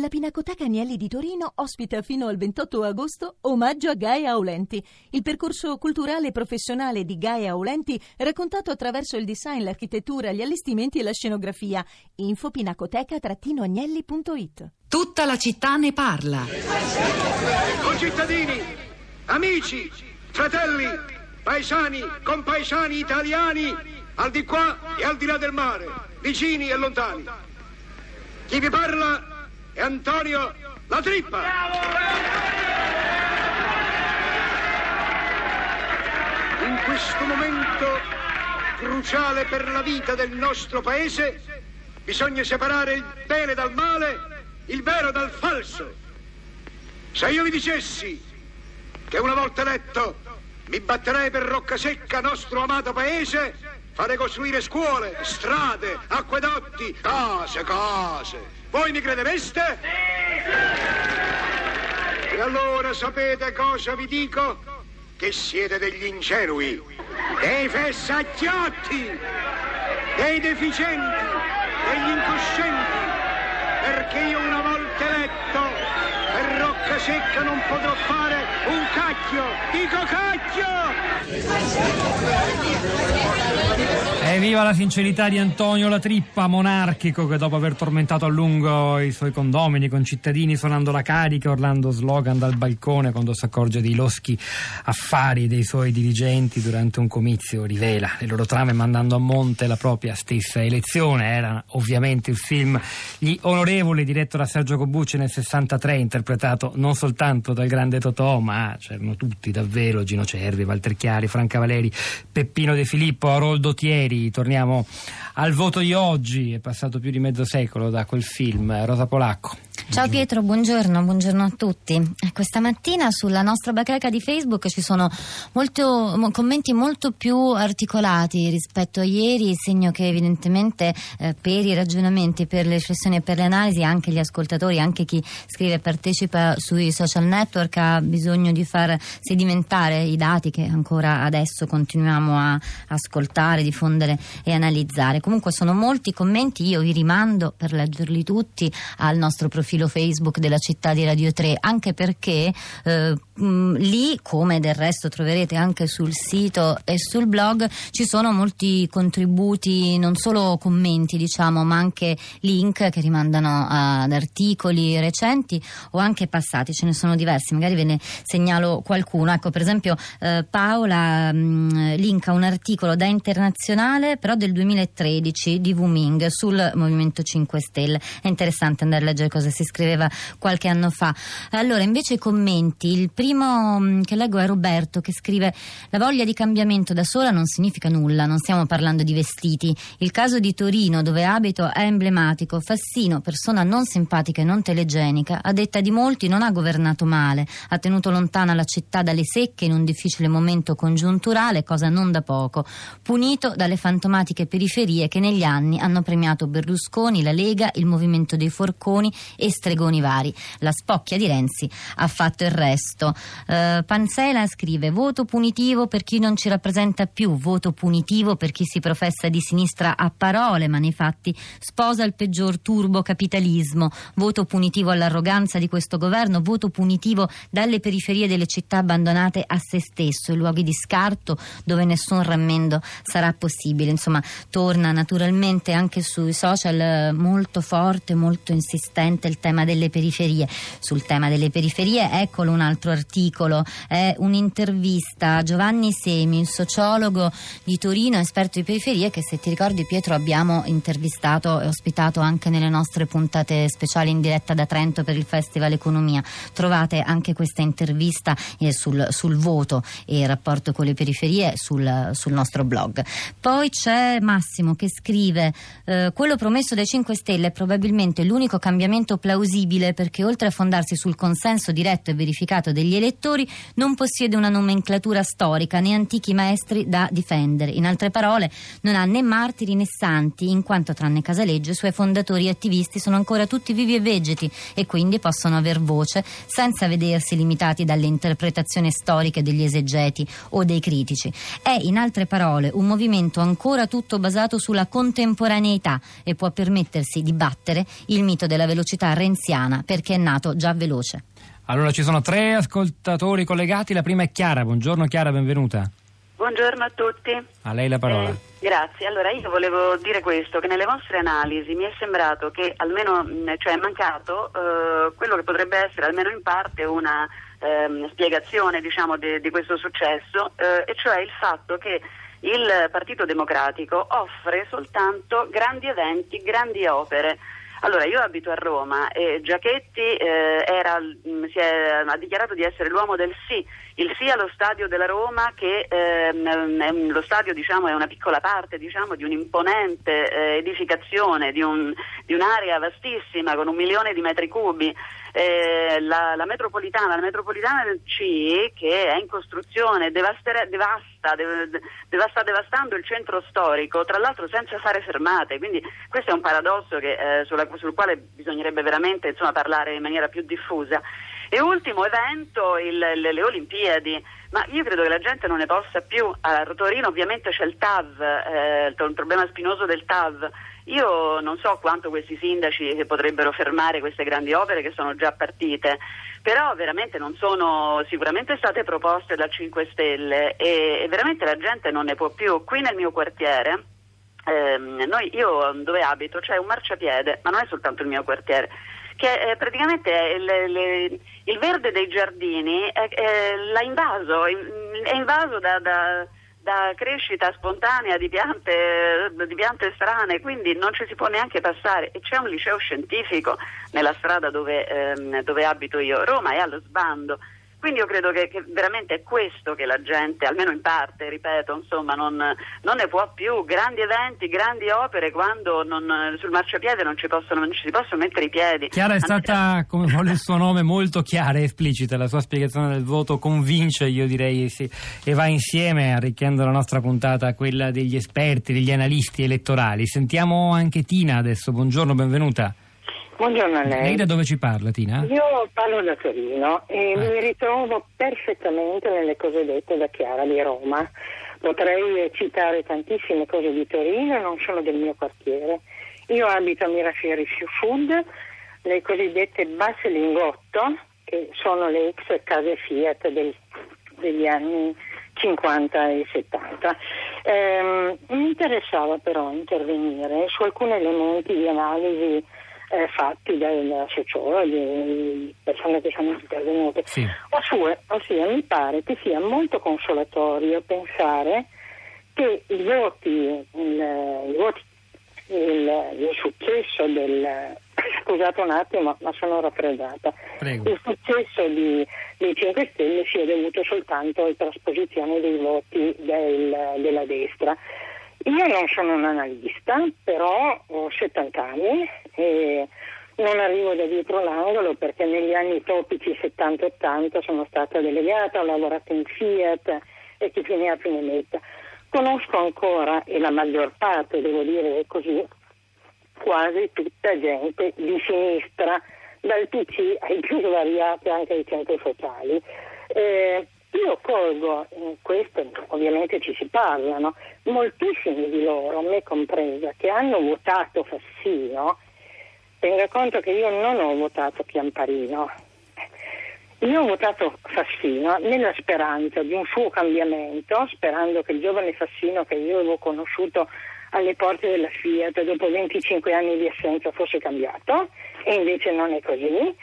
La Pinacoteca Agnelli di Torino ospita fino al 28 agosto Omaggio a Gaia Aulenti, il percorso culturale e professionale di Gaia Aulenti raccontato attraverso il design, l'architettura, gli allestimenti e la scenografia. Info pinacoteca-agnelli.it Tutta la città ne parla. Concittadini, amici, fratelli, paesani, compaesani italiani, al di qua e al di là del mare, vicini e lontani. Chi vi parla è Antonio La Trippa. In questo momento cruciale per la vita del nostro paese bisogna separare il bene dal male, il vero dal falso. Se io vi dicessi che una volta eletto mi batterei per Roccasecca, nostro amato paese, fare costruire scuole, strade, acquedotti, case, case. Voi mi credereste? E allora sapete cosa vi dico? Che siete degli ingenui, dei fessacchiotti, dei deficienti, degli incoscienti, perché io una volta eletto per Rocca Secca non potrò fare un cacchio, dico cacchio! Evviva la sincerità di Antonio La Trippa, monarchico, che dopo aver tormentato a lungo i suoi condomini con cittadini suonando la carica, urlando slogan dal balcone quando si accorge dei loschi affari dei suoi dirigenti durante un comizio, rivela le loro trame mandando a monte la propria stessa elezione. Era ovviamente il film Gli Onorevoli, diretto da Sergio Cobucci nel 63, interpretato non soltanto dal grande Totò, ma c'erano tutti davvero, Gino Cervi, Walter Chiari, Franca Valeri, Peppino De Filippo, Aroldo Thieri, torniamo al voto di oggi, è passato più di mezzo secolo da quel film. Rosa Polacco. Ciao Pietro, buongiorno, buongiorno a tutti. Eh, questa mattina sulla nostra bacheca di Facebook ci sono molto, commenti molto più articolati rispetto a ieri, segno che evidentemente eh, per i ragionamenti, per le riflessioni e per le analisi anche gli ascoltatori, anche chi scrive e partecipa sui social network ha bisogno di far sedimentare i dati che ancora adesso continuiamo a ascoltare, diffondere e analizzare. Comunque sono molti commenti, io vi rimando per leggerli tutti al nostro profilo profilo Facebook della città di Radio 3, anche perché eh, mh, lì, come del resto troverete anche sul sito e sul blog, ci sono molti contributi, non solo commenti, diciamo, ma anche link che rimandano ad articoli recenti o anche passati, ce ne sono diversi, magari ve ne segnalo qualcuno. Ecco, per esempio eh, Paola mh, linka un articolo da internazionale, però del 2013 di Wuming sul Movimento 5 Stelle. È interessante andare a leggere cosa si scriveva qualche anno fa. Allora, invece i commenti, il primo mm, che leggo è Roberto che scrive la voglia di cambiamento da sola non significa nulla, non stiamo parlando di vestiti. Il caso di Torino, dove abito, è emblematico. Fassino, persona non simpatica e non telegenica, a detta di molti non ha governato male, ha tenuto lontana la città dalle secche in un difficile momento congiunturale, cosa non da poco, punito dalle fantomatiche periferie che negli anni hanno premiato Berlusconi, la Lega, il movimento dei forconi e stregoni vari. La spocchia di Renzi ha fatto il resto. Uh, Panzela scrive voto punitivo per chi non ci rappresenta più, voto punitivo per chi si professa di sinistra a parole, ma nei fatti sposa il peggior turbo capitalismo, voto punitivo all'arroganza di questo governo, voto punitivo dalle periferie delle città abbandonate a se stesso, i luoghi di scarto dove nessun rammendo sarà possibile. Insomma, torna naturalmente anche sui social eh, molto forte, molto insistente il tema delle periferie. Sul tema delle periferie, eccolo un altro articolo, è un'intervista a Giovanni Semi, sociologo di Torino, esperto di periferie, che se ti ricordi Pietro abbiamo intervistato e ospitato anche nelle nostre puntate speciali in diretta da Trento per il Festival Economia. Trovate anche questa intervista eh, sul, sul, voto e il rapporto con le periferie sul, sul nostro blog. Poi c'è Massimo che scrive eh, quello promesso dai 5 Stelle è probabilmente l'unico cambiamento plausibile perché oltre a fondarsi sul consenso diretto e verificato degli degli elettori non possiede una nomenclatura storica né antichi maestri da difendere. In altre parole, non ha né martiri né santi, in quanto tranne Casaleggio i suoi fondatori e attivisti sono ancora tutti vivi e vegeti e quindi possono aver voce senza vedersi limitati dalle interpretazioni storiche degli esegeti o dei critici. È, in altre parole, un movimento ancora tutto basato sulla contemporaneità e può permettersi di battere il mito della velocità renziana perché è nato già veloce. Allora ci sono tre ascoltatori collegati, la prima è Chiara, buongiorno Chiara, benvenuta. Buongiorno a tutti. A lei la parola. Eh, grazie. Allora io volevo dire questo, che nelle vostre analisi mi è sembrato che almeno, mh, cioè è mancato eh, quello che potrebbe essere almeno in parte una ehm, spiegazione diciamo, di, di questo successo, eh, e cioè il fatto che il Partito Democratico offre soltanto grandi eventi, grandi opere. Allora, io abito a Roma e Giachetti eh, era, mh, è, ha dichiarato di essere l'uomo del sì, il sì allo stadio della Roma che ehm, lo stadio diciamo, è una piccola parte diciamo, di un'imponente eh, edificazione, di, un, di, un'area vastissima con un milione di metri cubi. Eh, la, la, metropolitana, la metropolitana del C che è in costruzione devasta, devasta, sta devastando il centro storico, tra l'altro senza fare fermate, quindi questo è un paradosso che, eh, sulla, sul quale bisognerebbe veramente insomma, parlare in maniera più diffusa. E ultimo evento, il, le, le, Olimpiadi, ma io credo che la gente non ne possa più. A Torino ovviamente c'è il TAV, eh, il problema spinoso del TAV. Io non so quanto questi sindaci potrebbero fermare queste grandi opere che sono già partite, però veramente non sono sicuramente state proposte dal 5 Stelle e, e veramente la gente non ne può più. Qui nel mio quartiere, ehm, noi, io dove abito c'è un marciapiede, ma non è soltanto il mio quartiere che eh, praticamente il, il, il, verde dei giardini eh, eh, l'ha invaso, è invaso da, da, da crescita spontanea di piante, di piante, strane, quindi non ci si può neanche passare. E c'è un liceo scientifico nella strada dove, ehm, dove abito io. Roma è allo sbando. Quindi io credo che, che, veramente è questo che la gente, almeno in parte, ripeto, insomma, non, non ne può più. Grandi eventi, grandi opere, quando non, sul marciapiede non ci, possono, non ci si possono mettere i piedi. Chiara è stata, come vuole il suo nome, molto chiara e esplicita. La sua spiegazione del voto convince, io direi, sì, e va insieme, arricchendo la nostra puntata a quella degli esperti, degli analisti elettorali. Sentiamo anche Tina adesso. Buongiorno, benvenuta. Buongiorno a lei. Lei da dove ci parla, Tina? Io parlo da Torino e ah. mi ritrovo perfettamente nelle cose dette da Chiara di Roma. Potrei citare tantissime cose di Torino, non solo del mio quartiere. Io abito a Mirafiori Food, le cosiddette basse lingotto, che sono le ex case Fiat del, degli anni 50 e 70. Eh, mi interessava però intervenire su alcuni elementi di analisi eh, fatti dai sociologi, persone che sono intervenute. Sì. Ossia, ossia, mi pare che sia molto consolatorio pensare che i voti, il, i voti il, il, successo del scusate un attimo ma sono raffreddata Prego. il successo di, dei 5 Stelle sia dovuto soltanto alla trasposizione dei voti del, della destra io non sono un analista, però ho 70 anni e non arrivo da dietro l'angolo perché negli anni topici 70-80 sono stata delegata, ho lavorato in Fiat e chi più ne ha più metta. Conosco ancora, e la maggior parte, devo dire così, quasi tutta gente di sinistra, dal PC ai più svariati anche ai centri sociali. Eh, io colgo in questo, ovviamente ci si parlano, moltissimi di loro, me compresa, che hanno votato Fassino, tenga conto che io non ho votato Chiamparino, io ho votato Fassino nella speranza di un suo cambiamento, sperando che il giovane Fassino che io avevo conosciuto alle porte della Fiat dopo 25 anni di assenza fosse cambiato e invece non è così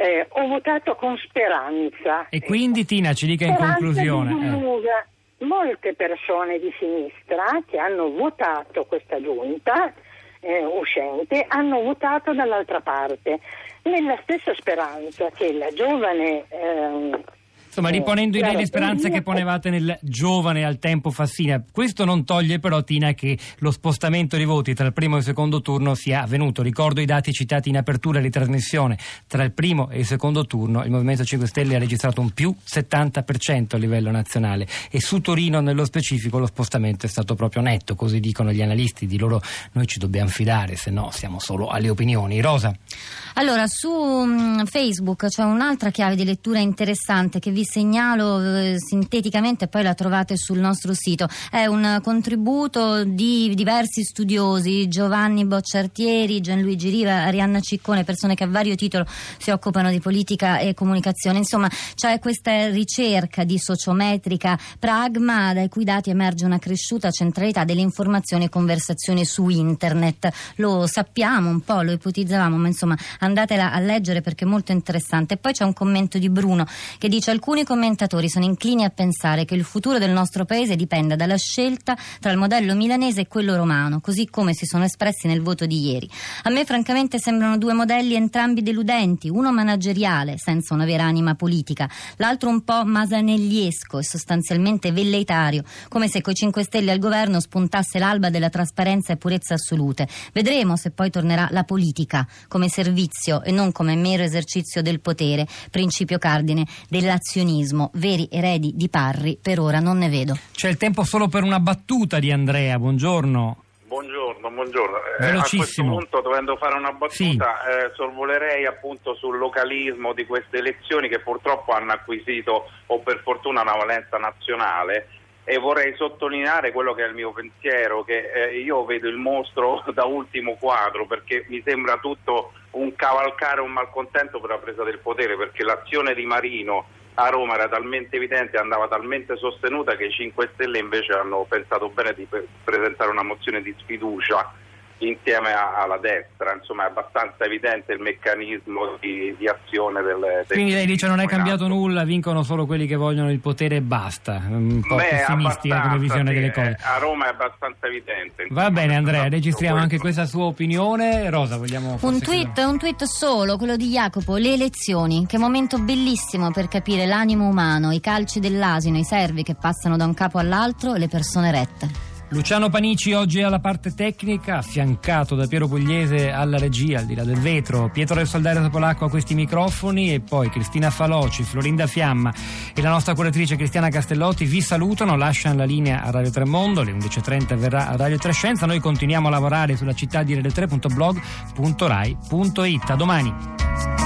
eh, ho votato con speranza. E quindi Tina ci dica in conclusione. Eh. Molte persone di sinistra che hanno votato questa giunta eh, uscente hanno votato dall'altra parte, nella stessa speranza che la giovane ehm, Insomma, riponendo in lei le speranze che ponevate nel giovane al tempo Fassina, questo non toglie però, Tina, che lo spostamento dei voti tra il primo e il secondo turno sia avvenuto. Ricordo i dati citati in apertura di trasmissione. Tra il primo e il secondo turno il Movimento 5 Stelle ha registrato un più 70% a livello nazionale e su Torino nello specifico lo spostamento è stato proprio netto, così dicono gli analisti. Di loro noi ci dobbiamo fidare, se no siamo solo alle opinioni. Rosa. Allora, su um, Facebook c'è un'altra chiave di lettura interessante che vi segnalo eh, sinteticamente poi la trovate sul nostro sito. È un contributo di diversi studiosi, Giovanni Bocciartieri, Gianluigi Riva, Arianna Ciccone, persone che a vario titolo si occupano di politica e comunicazione. Insomma, c'è questa ricerca di sociometrica pragma dai cui dati emerge una cresciuta centralità delle informazioni e conversazioni su internet. Lo sappiamo un po', lo ipotizzavamo, ma insomma andatela a leggere perché è molto interessante. poi c'è un commento di Bruno che dice alcuni commentatori sono inclini a pensare che il futuro del nostro paese dipenda dalla scelta tra il modello milanese e quello romano, così come si sono espressi nel voto di ieri. A me francamente sembrano due modelli entrambi deludenti, uno manageriale, senza una vera anima politica, l'altro un po' masanelliesco e sostanzialmente velleitario, come se coi 5 Stelle al governo spuntasse l'alba della trasparenza e purezza assolute. Vedremo se poi tornerà la politica come servizio e non come mero esercizio del potere, principio cardine dell'azionismo. Veri eredi di Parri per ora non ne vedo. C'è il tempo solo per una battuta di Andrea, buongiorno. Buongiorno, buongiorno. Eh, a questo punto, dovendo fare una battuta, sì. eh, sorvolerei appunto sul localismo di queste elezioni che purtroppo hanno acquisito, o per fortuna, una valenza nazionale e vorrei sottolineare quello che è il mio pensiero, che eh, io vedo il mostro da ultimo quadro perché mi sembra tutto un cavalcare un malcontento per la presa del potere, perché l'azione di Marino a Roma era talmente evidente, andava talmente sostenuta che i 5 Stelle invece hanno pensato bene di presentare una mozione di sfiducia insieme alla destra, insomma è abbastanza evidente il meccanismo di, di azione del, del Quindi lei dice non è cambiato nulla, vincono solo quelli che vogliono il potere e basta, un po' Beh, pessimistica come visione sì, delle cose. A Roma è abbastanza evidente. Insomma, Va bene Andrea, registriamo questo. anche questa sua opinione. Rosa, vogliamo... Un tweet, un tweet solo, quello di Jacopo, le elezioni, che momento bellissimo per capire l'animo umano, i calci dell'asino, i servi che passano da un capo all'altro e le persone rette. Luciano Panici oggi alla parte tecnica, affiancato da Piero Pugliese alla regia, al di là del vetro, Pietro del Soldario Polacco a questi microfoni e poi Cristina Faloci, Florinda Fiamma e la nostra curatrice Cristiana Castellotti vi salutano, lasciano la linea a Radio Tremondo, alle 11.30 verrà a Radio Trescenza, noi continuiamo a lavorare sulla città di rete3.blog.rai.it. A domani!